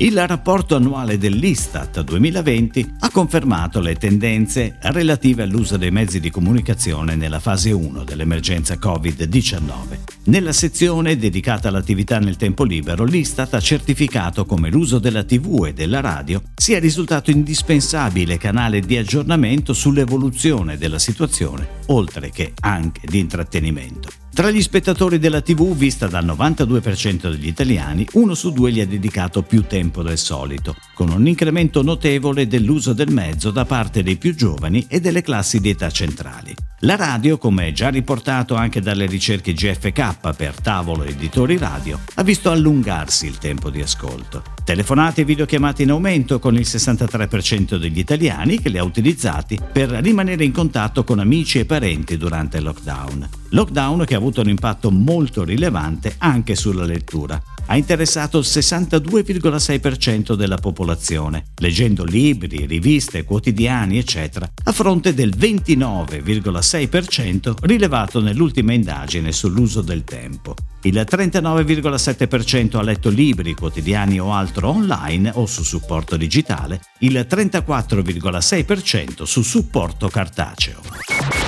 Il rapporto annuale dell'Istat 2020 ha confermato le tendenze relative all'uso dei mezzi di comunicazione nella fase 1 dell'emergenza Covid-19. Nella sezione dedicata all'attività nel tempo libero, l'Istat ha certificato come l'uso della TV e della radio sia risultato indispensabile canale di aggiornamento sull'evoluzione della situazione, oltre che anche di intrattenimento. Tra gli spettatori della TV, vista dal 92% degli italiani, uno su due gli ha dedicato più tempo del solito, con un incremento notevole dell'uso del mezzo da parte dei più giovani e delle classi di età centrali. La radio, come già riportato anche dalle ricerche GFK per tavolo editori radio, ha visto allungarsi il tempo di ascolto. Telefonate e videochiamate in aumento con il 63% degli italiani che le ha utilizzati per rimanere in contatto con amici e parenti durante il lockdown. Lockdown che ha avuto un impatto molto rilevante anche sulla lettura. Ha interessato il 62,6% della popolazione, leggendo libri, riviste, quotidiani, eccetera, a fronte del 29,6% rilevato nell'ultima indagine sull'uso del tempo. Il 39,7% ha letto libri, quotidiani o altro online o su supporto digitale, il 34,6% su supporto cartaceo.